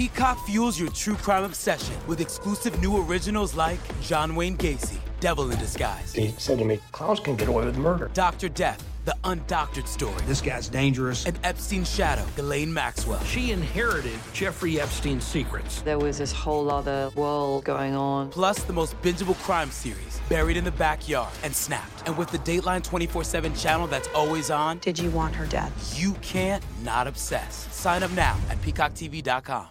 Peacock fuels your true crime obsession with exclusive new originals like John Wayne Gacy, Devil in Disguise. He said to me, clowns can get away with murder. Dr. Death, the undoctored story. This guy's dangerous. And Epstein's shadow, Ghislaine Maxwell. She inherited Jeffrey Epstein's secrets. There was this whole other world going on. Plus, the most bingeable crime series, Buried in the Backyard and Snapped. And with the Dateline 24 7 channel that's always on, did you want her dead? You can't not obsess. Sign up now at peacocktv.com.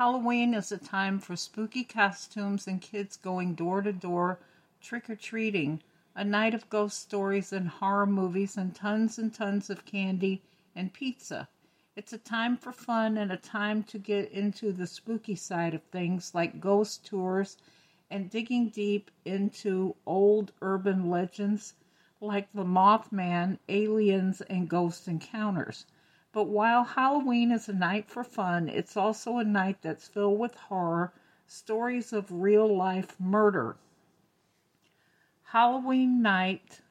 Halloween is a time for spooky costumes and kids going door to door trick or treating, a night of ghost stories and horror movies, and tons and tons of candy and pizza. It's a time for fun and a time to get into the spooky side of things like ghost tours and digging deep into old urban legends like the Mothman, aliens, and ghost encounters. But while Halloween is a night for fun, it's also a night that's filled with horror, stories of real life murder. Halloween night,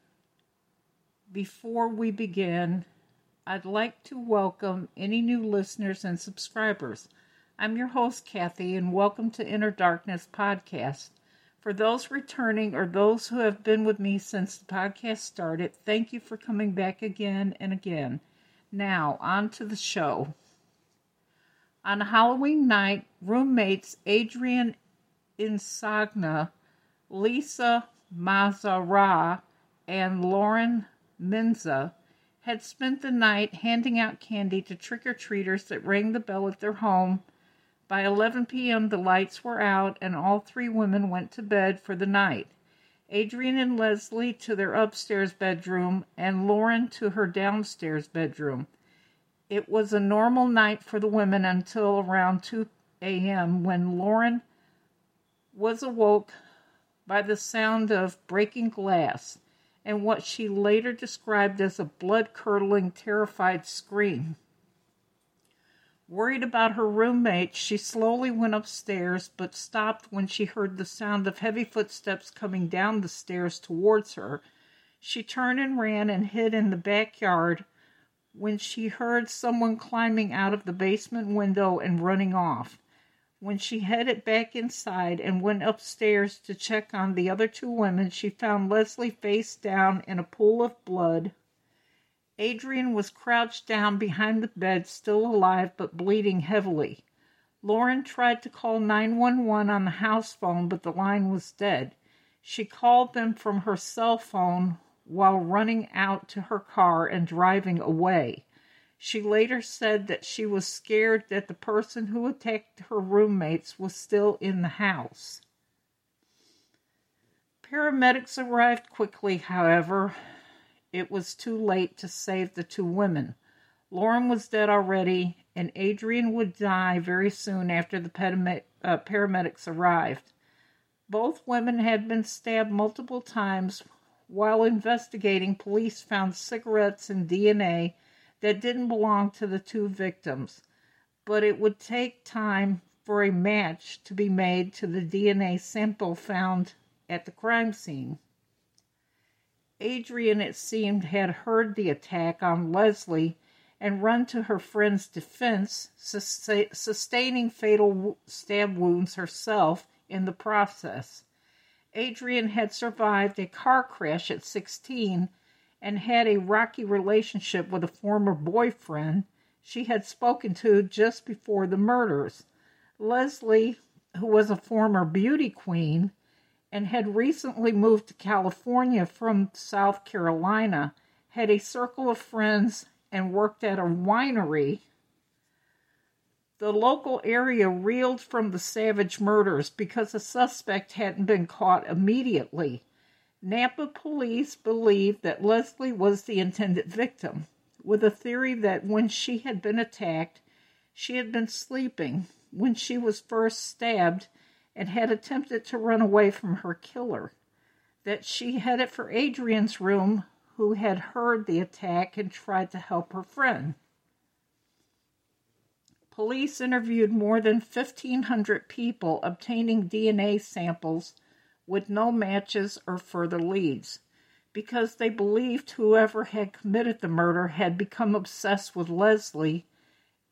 before we begin, I'd like to welcome any new listeners and subscribers. I'm your host, Kathy, and welcome to Inner Darkness Podcast. For those returning or those who have been with me since the podcast started, thank you for coming back again and again. Now, on to the show. On Halloween night, roommates Adrian Insogna, Lisa Mazzara, and Lauren Minza had spent the night handing out candy to trick or treaters that rang the bell at their home. By 11 p.m., the lights were out, and all three women went to bed for the night. Adrian and Leslie to their upstairs bedroom, and Lauren to her downstairs bedroom. It was a normal night for the women until around 2 a.m. when Lauren was awoke by the sound of breaking glass and what she later described as a blood curdling, terrified scream. Worried about her roommate, she slowly went upstairs, but stopped when she heard the sound of heavy footsteps coming down the stairs towards her. She turned and ran and hid in the backyard when she heard someone climbing out of the basement window and running off. When she headed back inside and went upstairs to check on the other two women, she found Leslie face down in a pool of blood Adrian was crouched down behind the bed, still alive but bleeding heavily. Lauren tried to call 911 on the house phone, but the line was dead. She called them from her cell phone while running out to her car and driving away. She later said that she was scared that the person who attacked her roommates was still in the house. Paramedics arrived quickly, however, it was too late to save the two women. Lauren was dead already, and Adrian would die very soon after the uh, paramedics arrived. Both women had been stabbed multiple times. While investigating, police found cigarettes and DNA that didn't belong to the two victims, but it would take time for a match to be made to the DNA sample found at the crime scene. Adrian, it seemed, had heard the attack on Leslie and run to her friend's defense, sustaining fatal stab wounds herself in the process. Adrian had survived a car crash at 16 and had a rocky relationship with a former boyfriend she had spoken to just before the murders. Leslie, who was a former beauty queen, and had recently moved to California from South Carolina, had a circle of friends, and worked at a winery. The local area reeled from the savage murders because the suspect hadn't been caught immediately. Napa police believed that Leslie was the intended victim, with a theory that when she had been attacked, she had been sleeping when she was first stabbed and had attempted to run away from her killer. That she headed for Adrian's room, who had heard the attack and tried to help her friend. Police interviewed more than 1,500 people, obtaining DNA samples with no matches or further leads, because they believed whoever had committed the murder had become obsessed with Leslie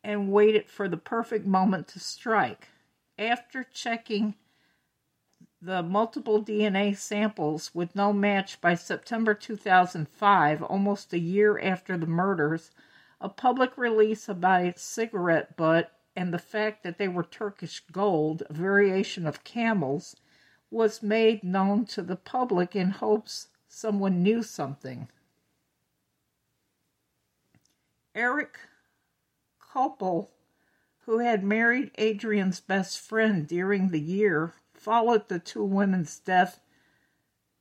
and waited for the perfect moment to strike. After checking the multiple DNA samples with no match by September 2005, almost a year after the murders, a public release about a cigarette butt and the fact that they were Turkish gold, a variation of camels, was made known to the public in hopes someone knew something. Eric Copple, who had married Adrian's best friend during the year, followed the two women's death,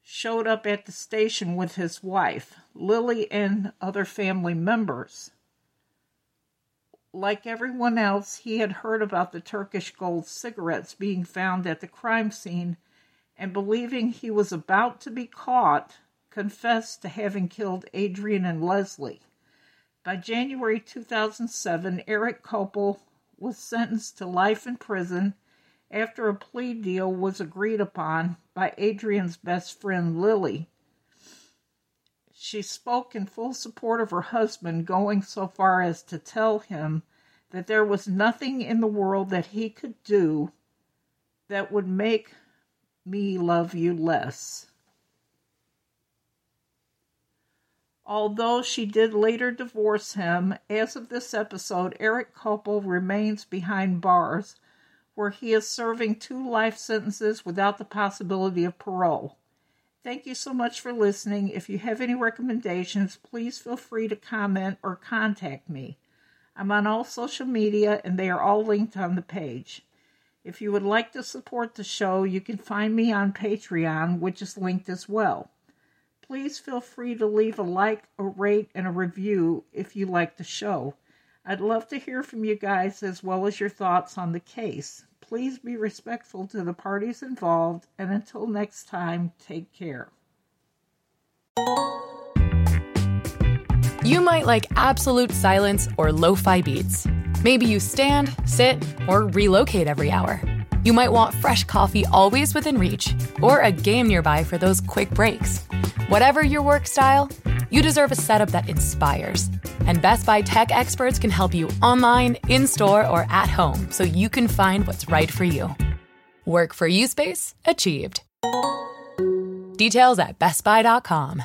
showed up at the station with his wife, Lily, and other family members. Like everyone else, he had heard about the Turkish gold cigarettes being found at the crime scene and believing he was about to be caught, confessed to having killed Adrian and Leslie. By January 2007, Eric Copple was sentenced to life in prison after a plea deal was agreed upon by Adrian's best friend Lily. She spoke in full support of her husband, going so far as to tell him that there was nothing in the world that he could do that would make me love you less. Although she did later divorce him, as of this episode, Eric Copple remains behind bars, where he is serving two life sentences without the possibility of parole. Thank you so much for listening. If you have any recommendations, please feel free to comment or contact me. I'm on all social media and they are all linked on the page. If you would like to support the show, you can find me on Patreon, which is linked as well. Please feel free to leave a like, a rate, and a review if you like the show. I'd love to hear from you guys as well as your thoughts on the case. Please be respectful to the parties involved, and until next time, take care. You might like absolute silence or lo fi beats. Maybe you stand, sit, or relocate every hour. You might want fresh coffee always within reach, or a game nearby for those quick breaks. Whatever your work style, you deserve a setup that inspires. And Best Buy tech experts can help you online, in store, or at home so you can find what's right for you. Work for you space achieved. Details at bestbuy.com.